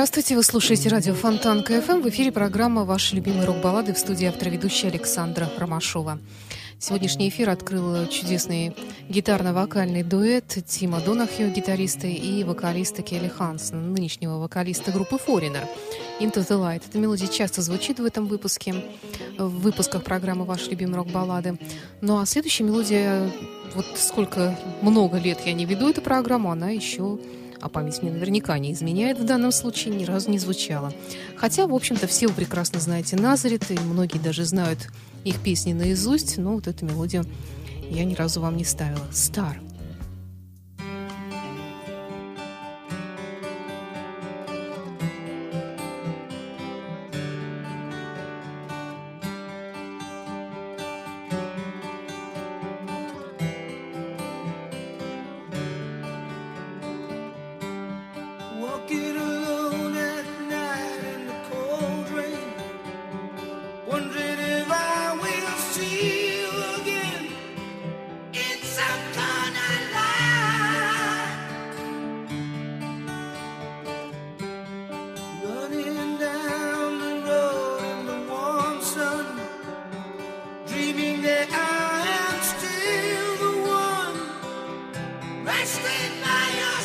Здравствуйте, вы слушаете радио Фонтан КФМ. В эфире программа «Ваши любимые рок-баллады» в студии автора ведущая Александра Ромашова. Сегодняшний эфир открыл чудесный гитарно-вокальный дуэт Тима Донахью, гитариста, и вокалиста Келли Хансона, нынешнего вокалиста группы Foreigner. Into the Light. Эта мелодия часто звучит в этом выпуске, в выпусках программы «Ваши любимые рок-баллады». Ну а следующая мелодия, вот сколько много лет я не веду эту программу, она еще а память мне наверняка не изменяет в данном случае, ни разу не звучала. Хотя, в общем-то, все вы прекрасно знаете Назарет, и многие даже знают их песни наизусть, но вот эту мелодию я ни разу вам не ставила. «Стар». Best in my.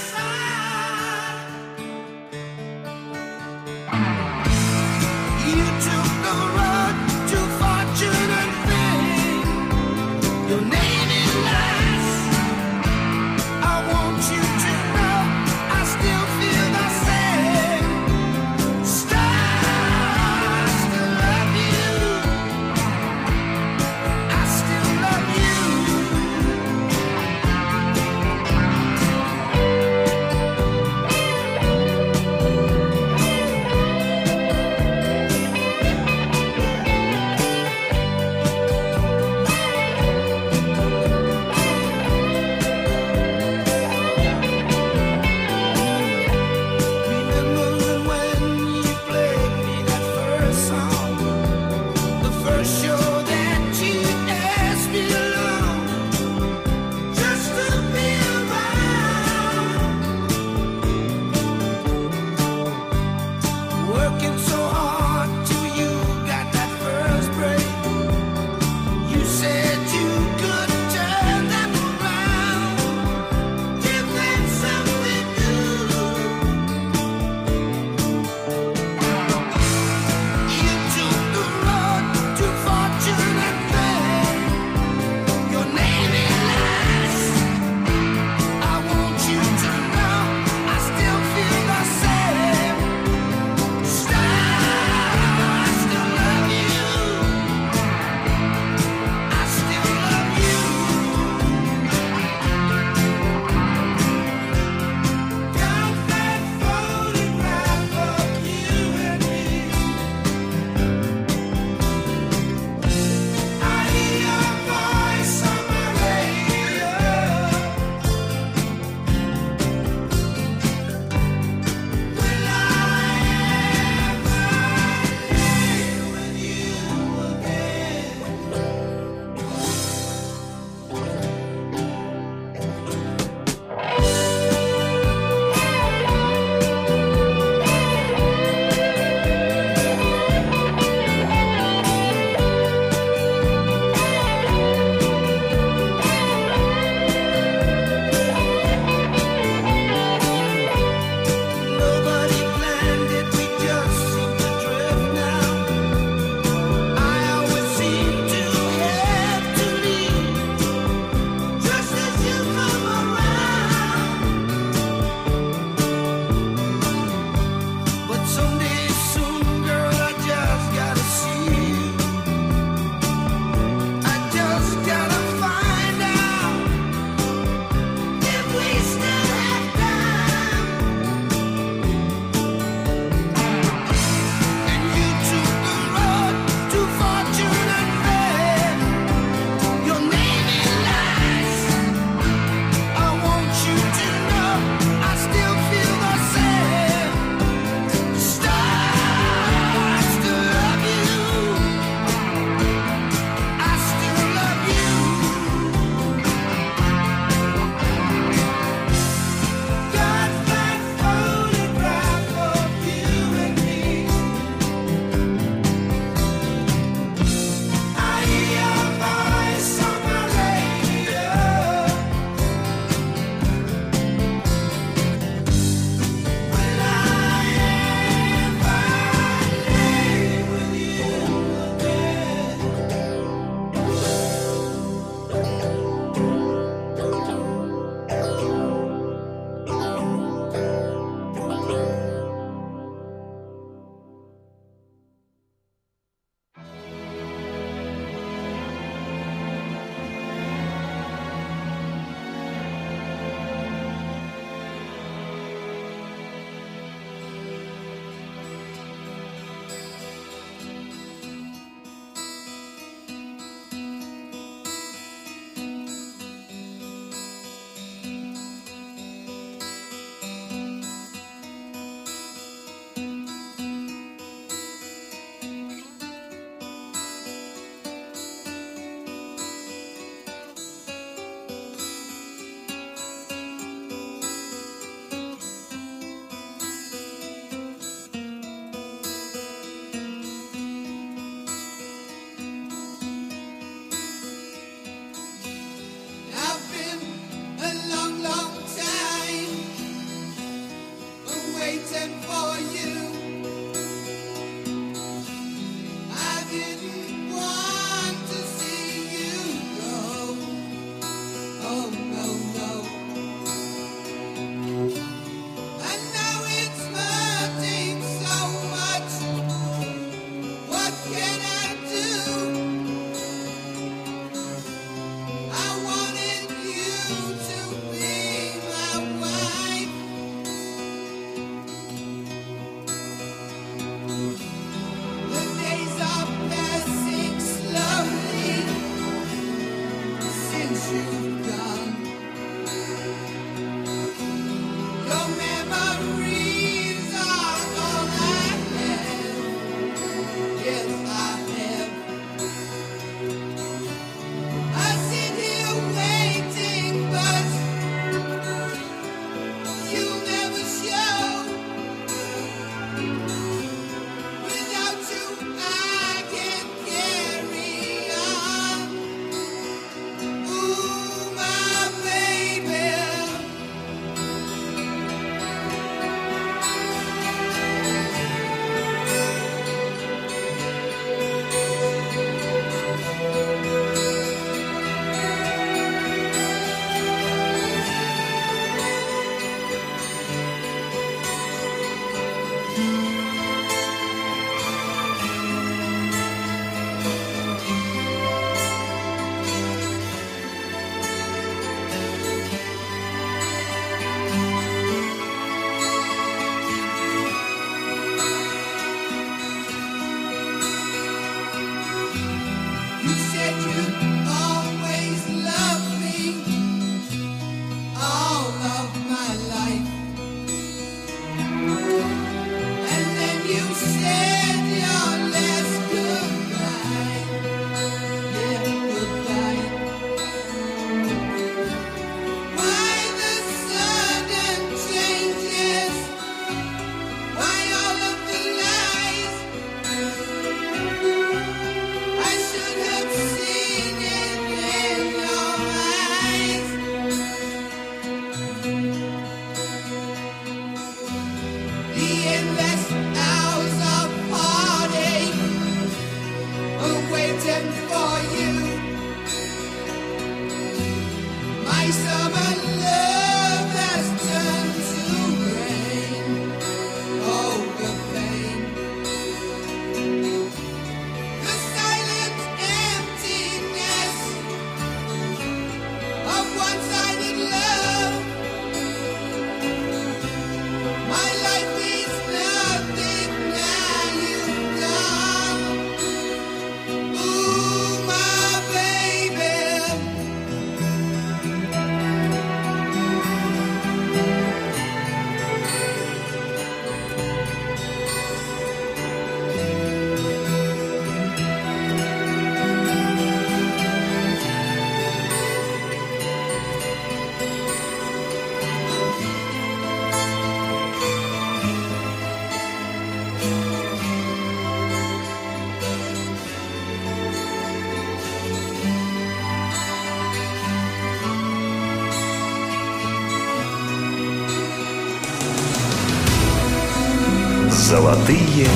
Золотые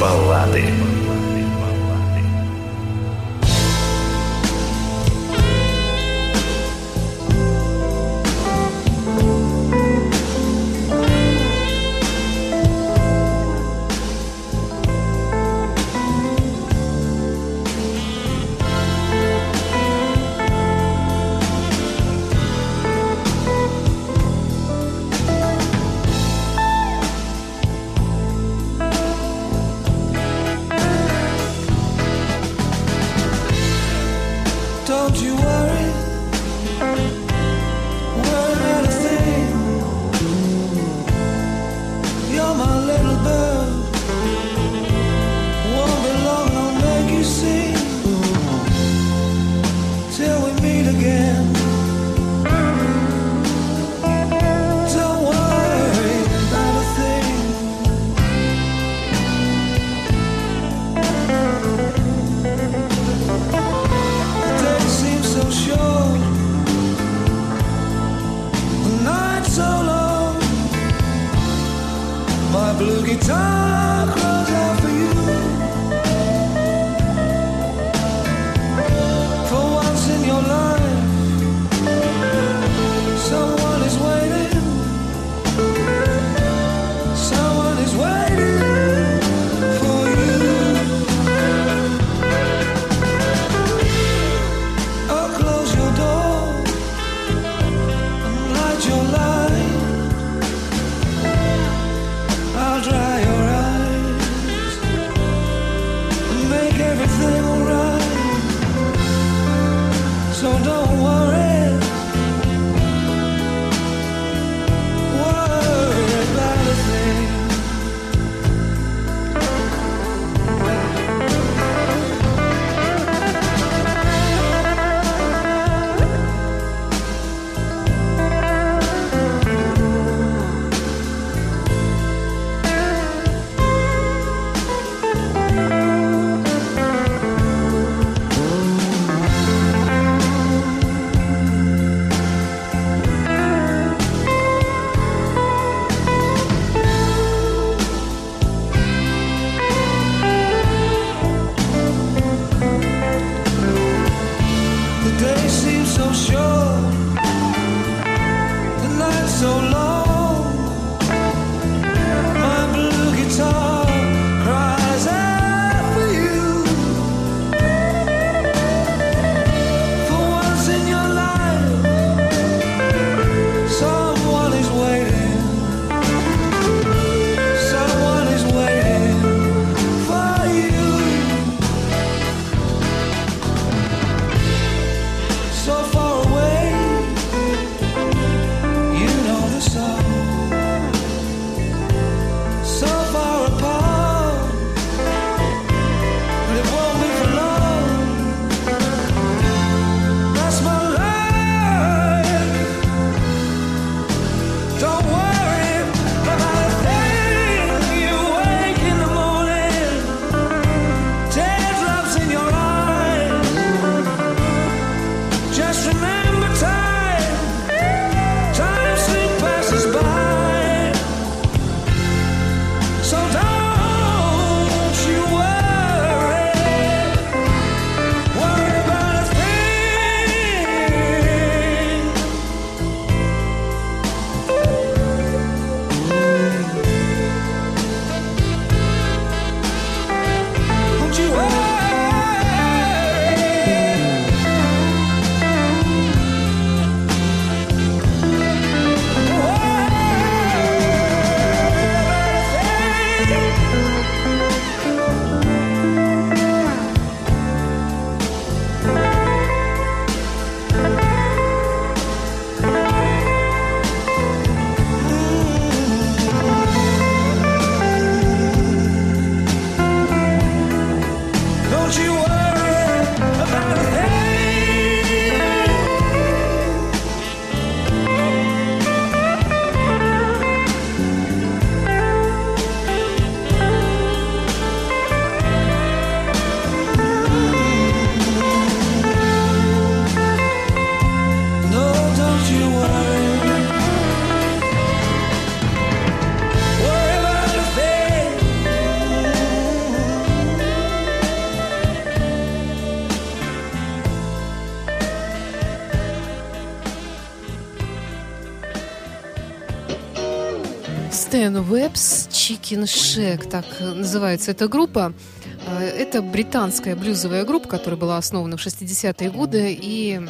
баллады. you were Chicken Shack, так называется эта группа. Э, это британская блюзовая группа, которая была основана в 60-е годы, и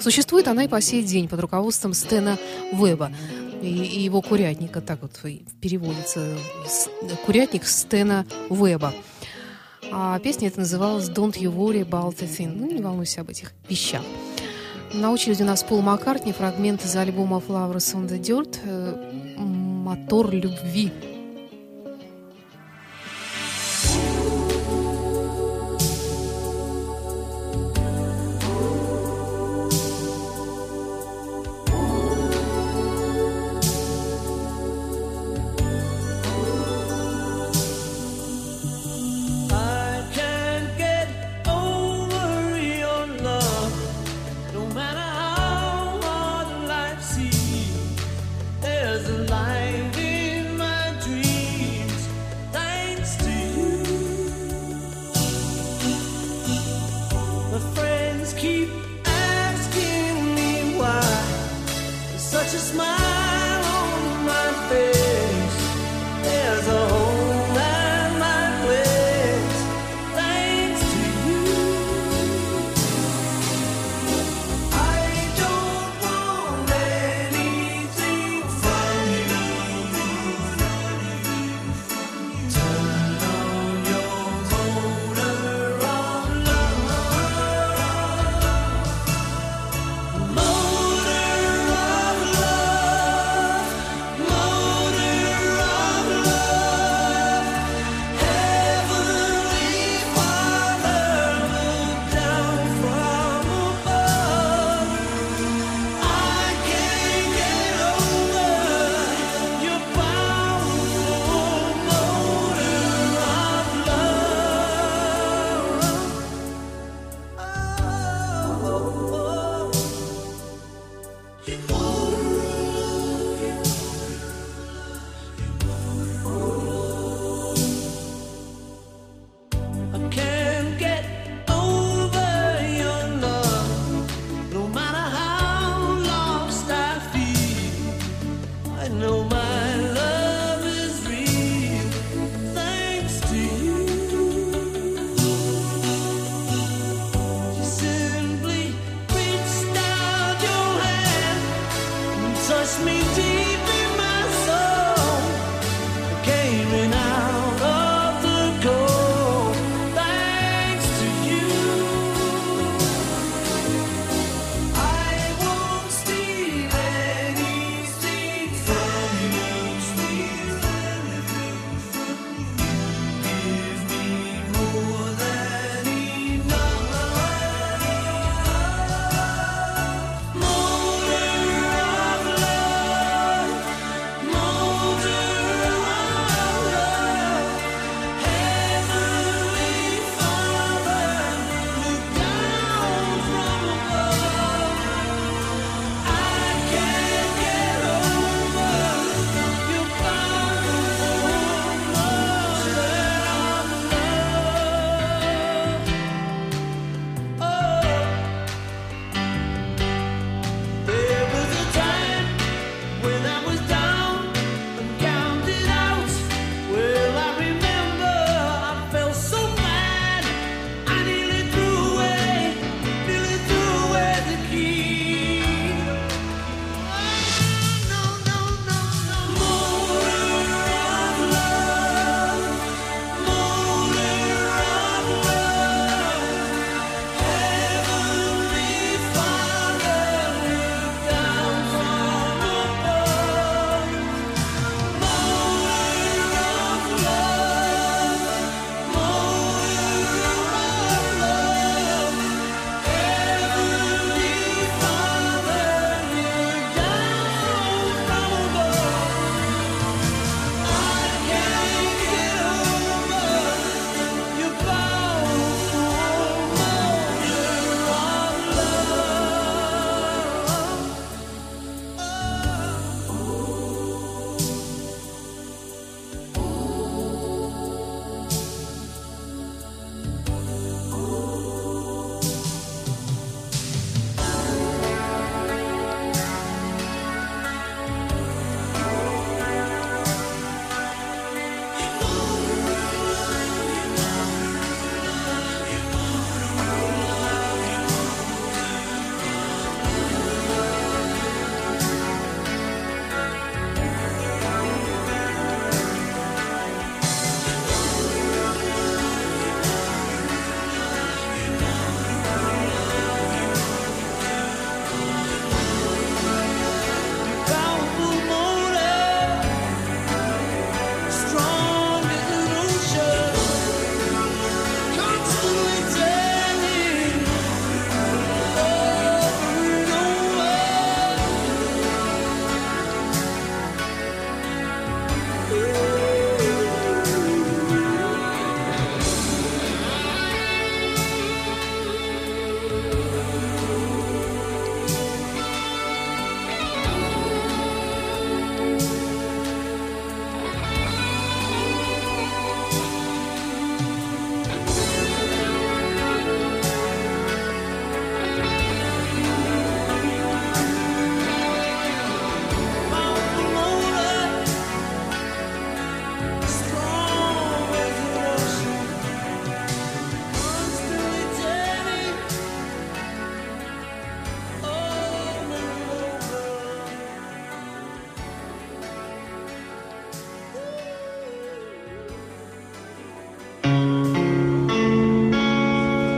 существует она и по сей день под руководством Стэна Уэба и, и его курятника, так вот переводится, курятник Стэна Уэба. А песня эта называлась «Don't you worry about a thing». Ну, не волнуйся об этих вещах. На очереди у нас Пол Маккартни, фрагмент из альбома «Flowers on the Dirt», э, мотор любви.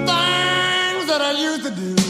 Things that I used to do.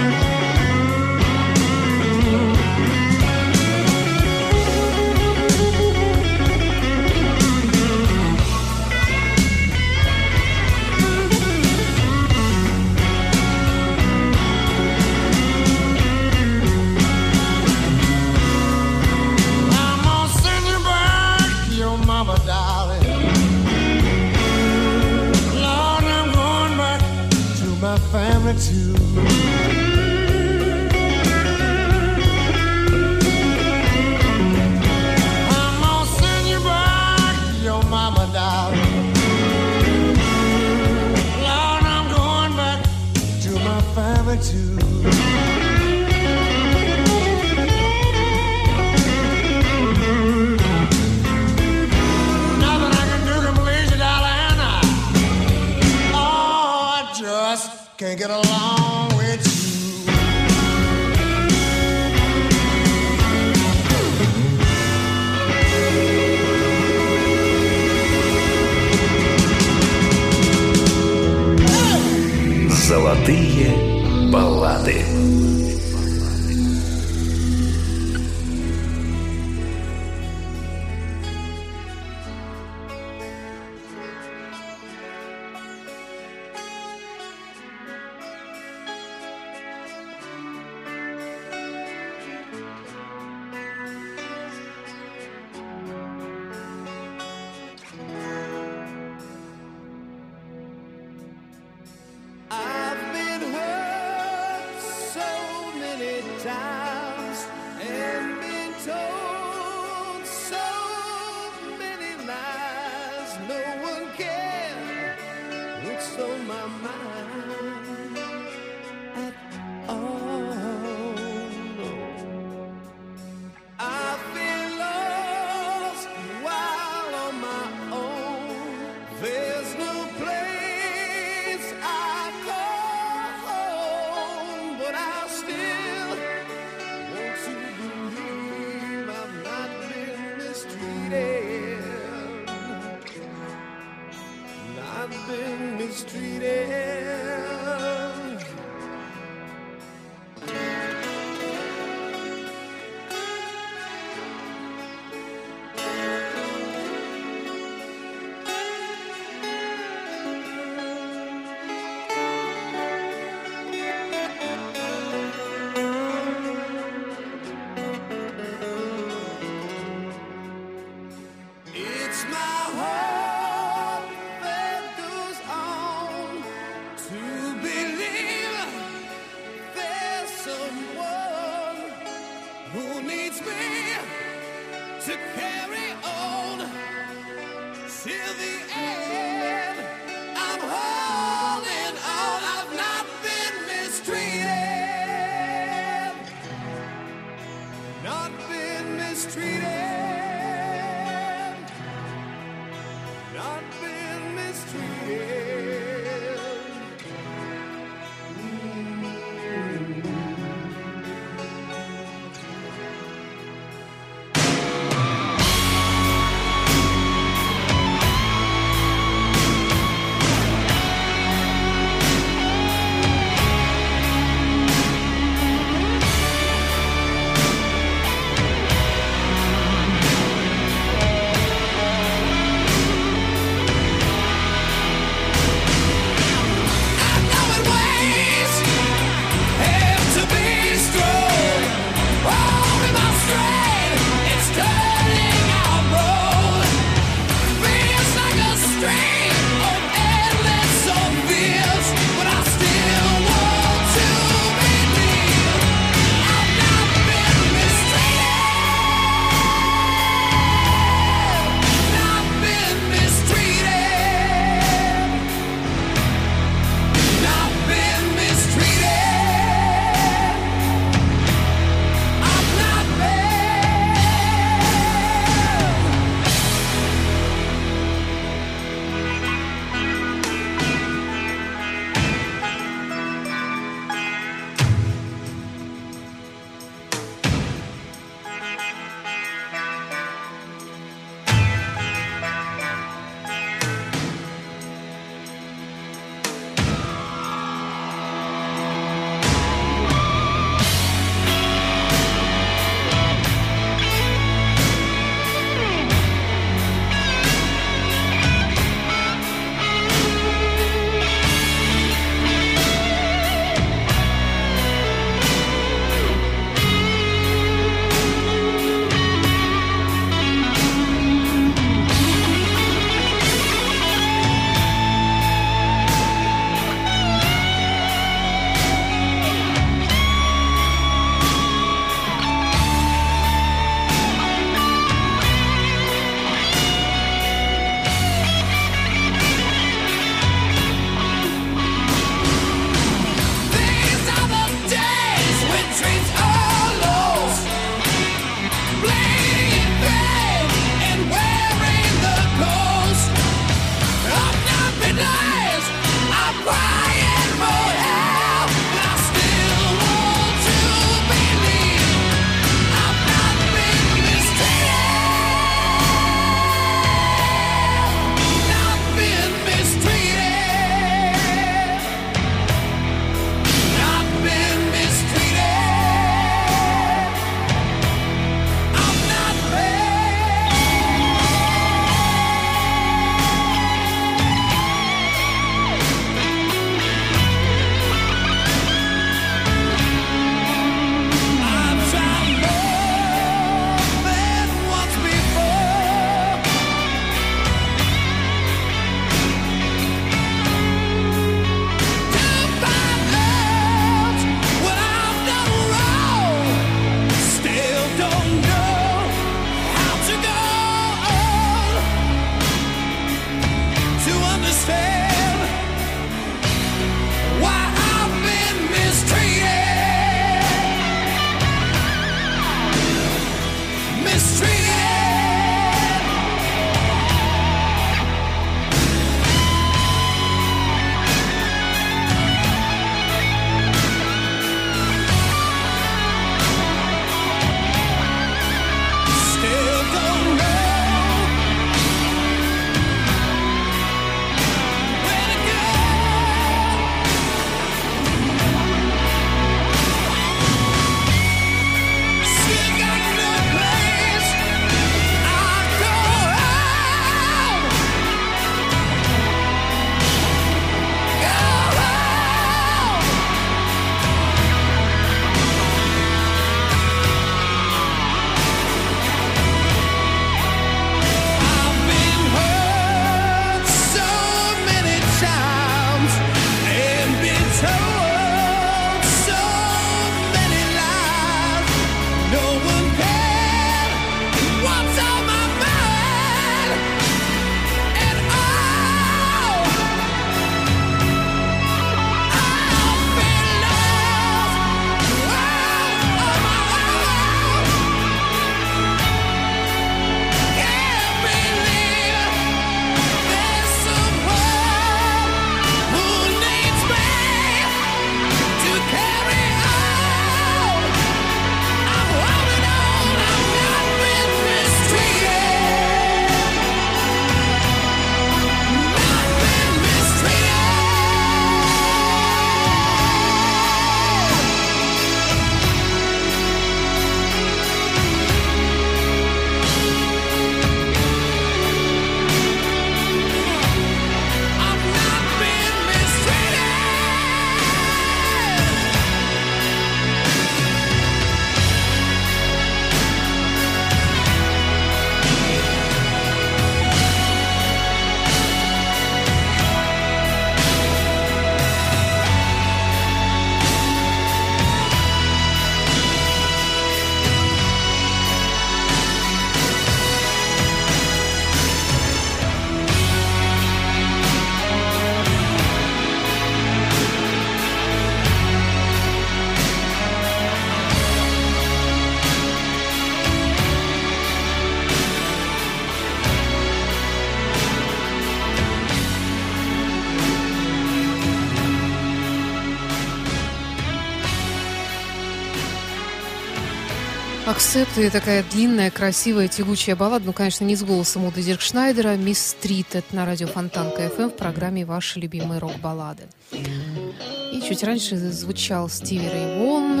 Акцепты такая длинная, красивая, тягучая баллада. Ну, конечно, не с голосом Уда Зиркшнайдера. «Мисс Стрит» — это на радио Фонтанка FM в программе «Ваши любимые рок-баллады». И чуть раньше звучал Стиви Рэй Вон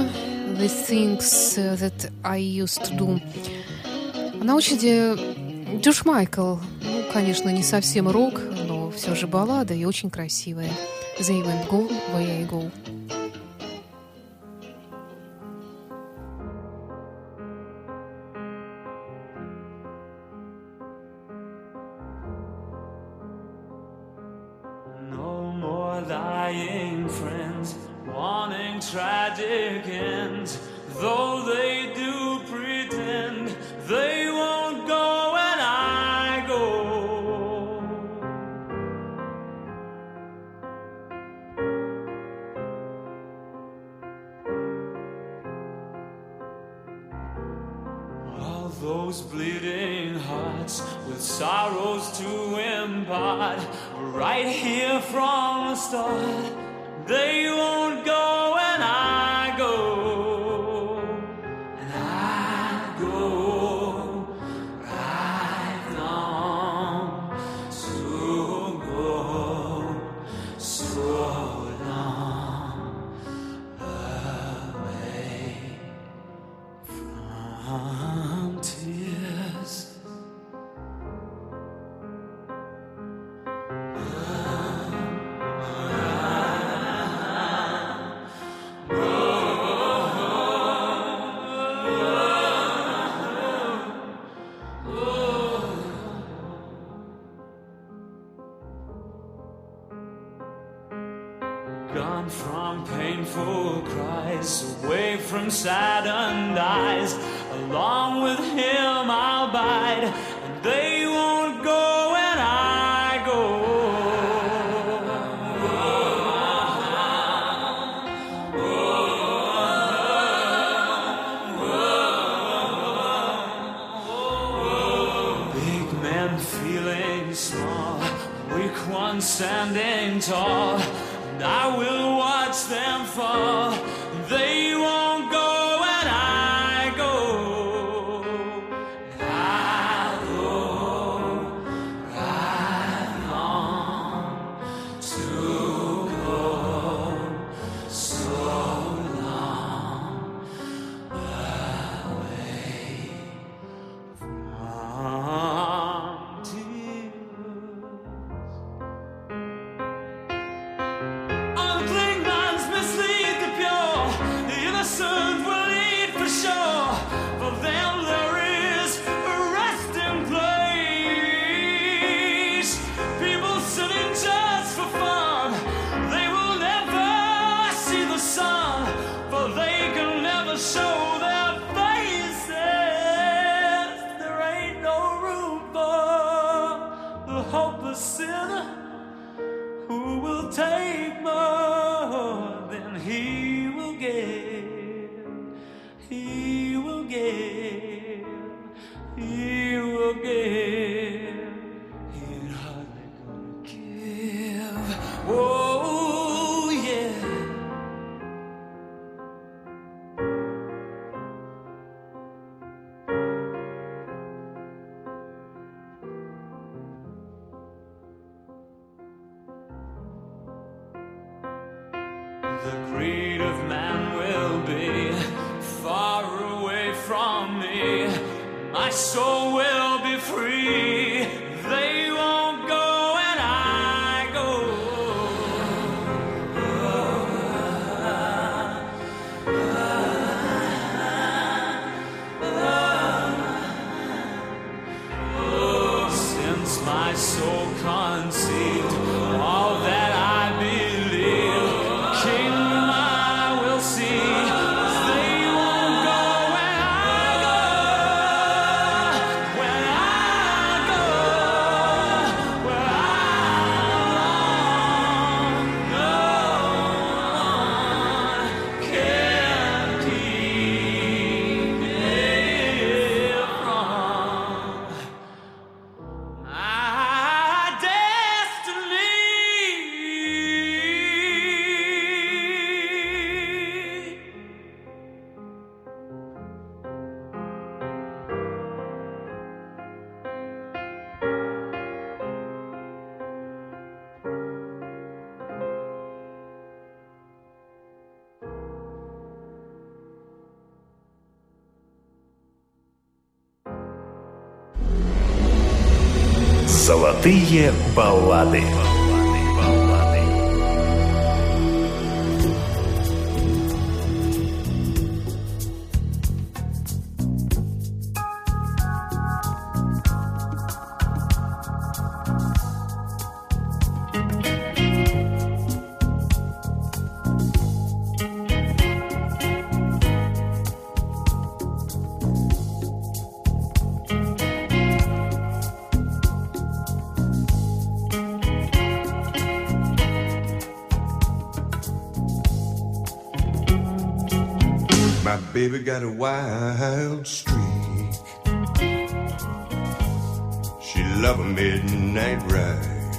«The Things That I Used To Do». На очереди Джош Майкл. Ну, конечно, не совсем рок, но все же баллада и очень красивая. «They won't go where I go». Золотые баллады. Got a wild streak. She love a midnight ride.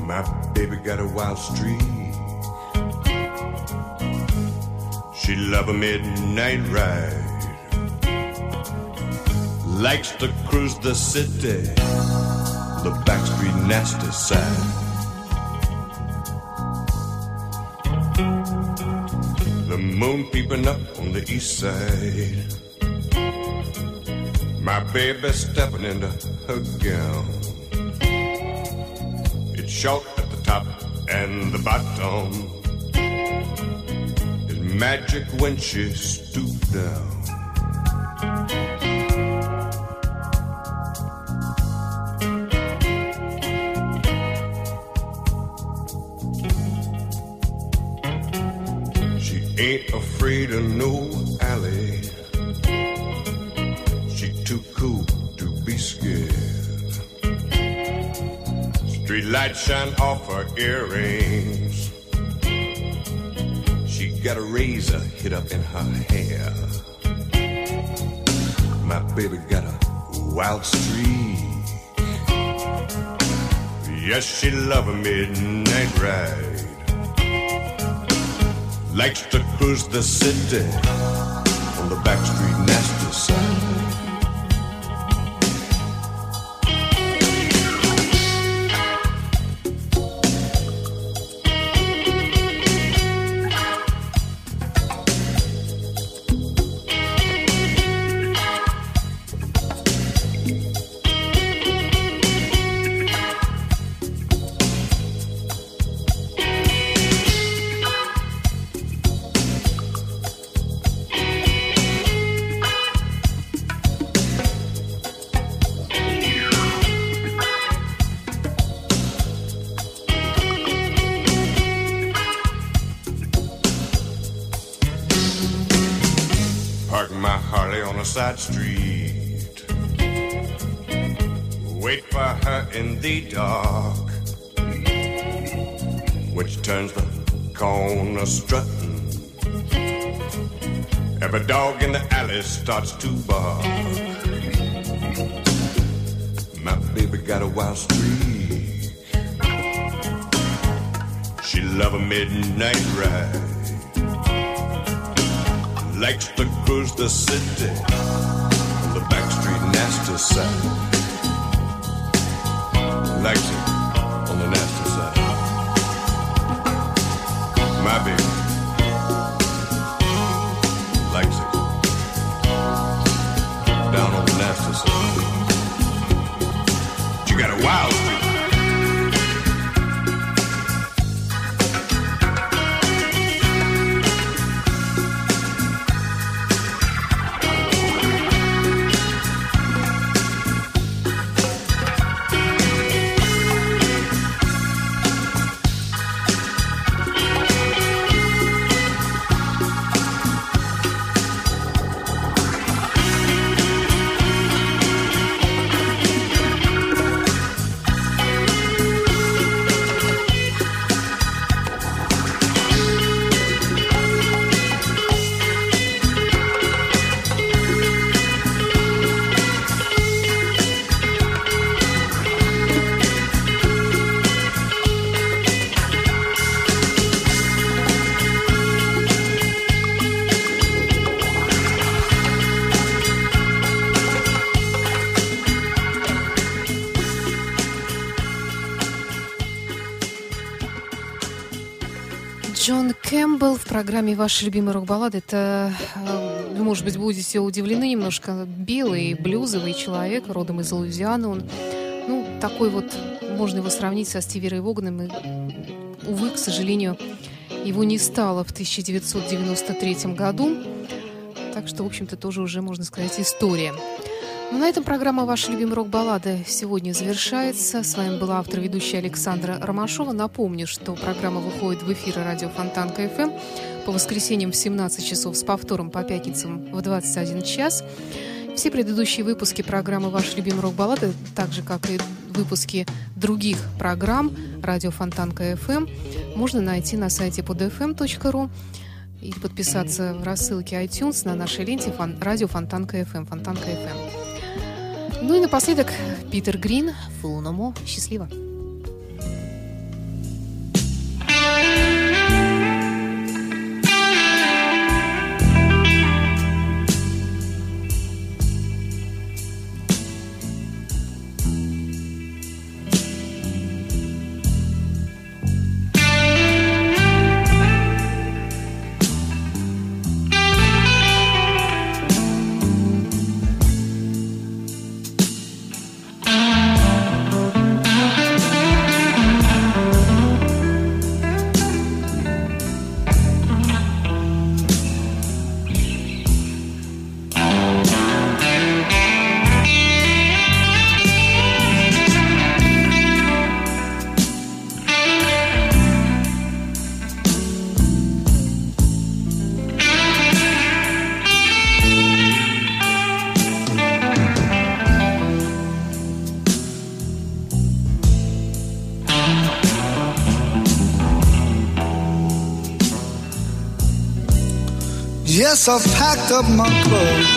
My baby got a wild streak. She love a midnight ride. Likes to cruise the city, the backstreet nasty side. Peeping up on the east side. My baby stepping into her gown. It's short at the top and the bottom. It's magic when she stoops down. Street off her earrings. She got a razor hid up in her hair. My baby got a wild streak. Yes, she love a midnight ride likes to cruise the city on the backstreet nasty side. side starts to bark. My baby got a wild streak. She love a midnight ride программе «Ваши любимые рок-баллады». Это, э, может быть, будете удивлены немножко. Белый, блюзовый человек, родом из Луизианы. Он, ну, такой вот, можно его сравнить со Стиви Рэй Воганом. И, увы, к сожалению, его не стало в 1993 году. Так что, в общем-то, тоже уже, можно сказать, история. Ну, на этом программа «Ваши любимые рок-баллады» сегодня завершается. С вами была автор-ведущая Александра Ромашова. Напомню, что программа выходит в эфир радио Фонтан КФМ по воскресеньям в 17 часов с повтором по пятницам в 21 час. Все предыдущие выпуски программы «Ваши любимые рок-баллады», так же, как и выпуски других программ радио Фонтан КФМ, можно найти на сайте podfm.ru и подписаться в рассылке iTunes на нашей ленте фон, радио Фонтан КФМ, Фонтан КФМ. Ну и напоследок Питер Грин, Фулному. Счастливо! Yes, I've packed up my clothes.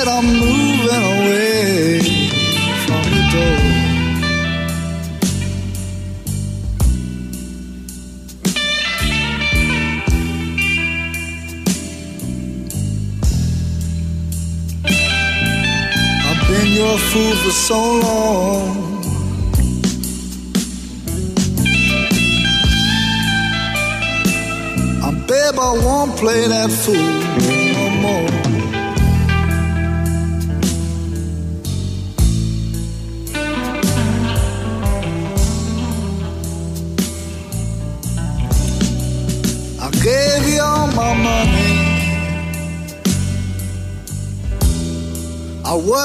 Said I'm moving away from the door. I've been your fool for so long. Babe, I won't play that fool no more.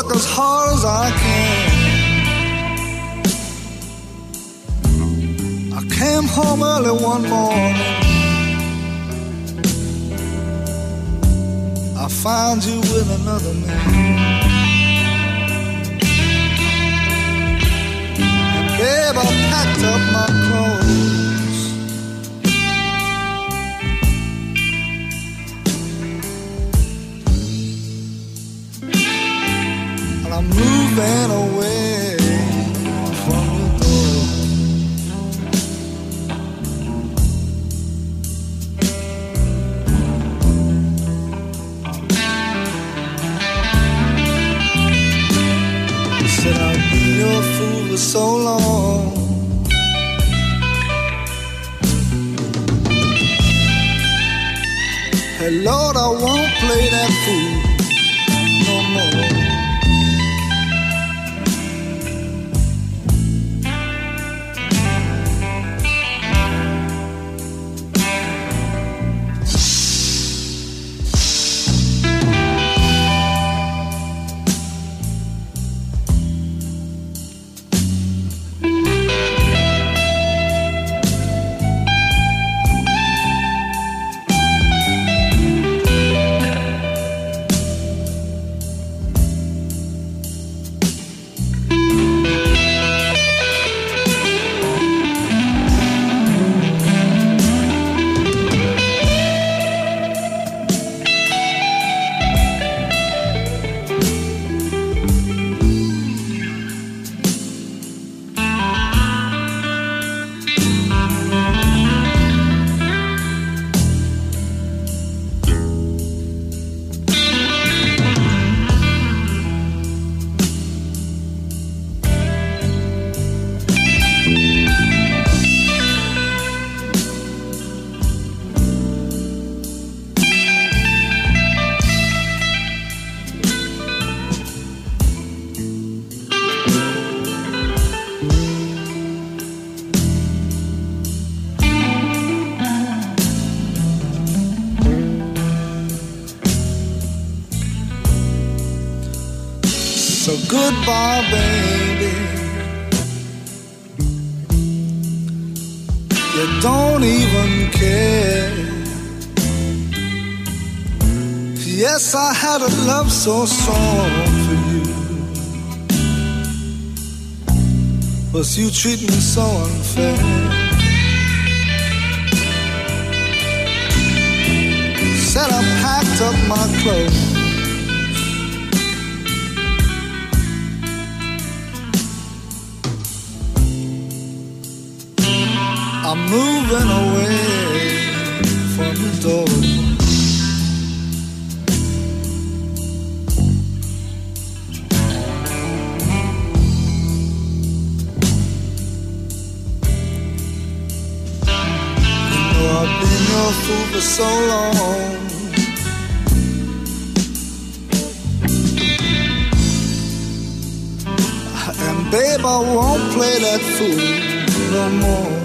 Work as hard as I can. I came home early one morning. I found you with another man. Babe, I packed up my clothes. I'm away from your door. You said I've been your fool for so long. Hey Lord, I won't play that fool love so strong for you. But you treat me so unfair. Said I packed up my clothes. I'm moving away so long. And babe, I won't play that fool no more.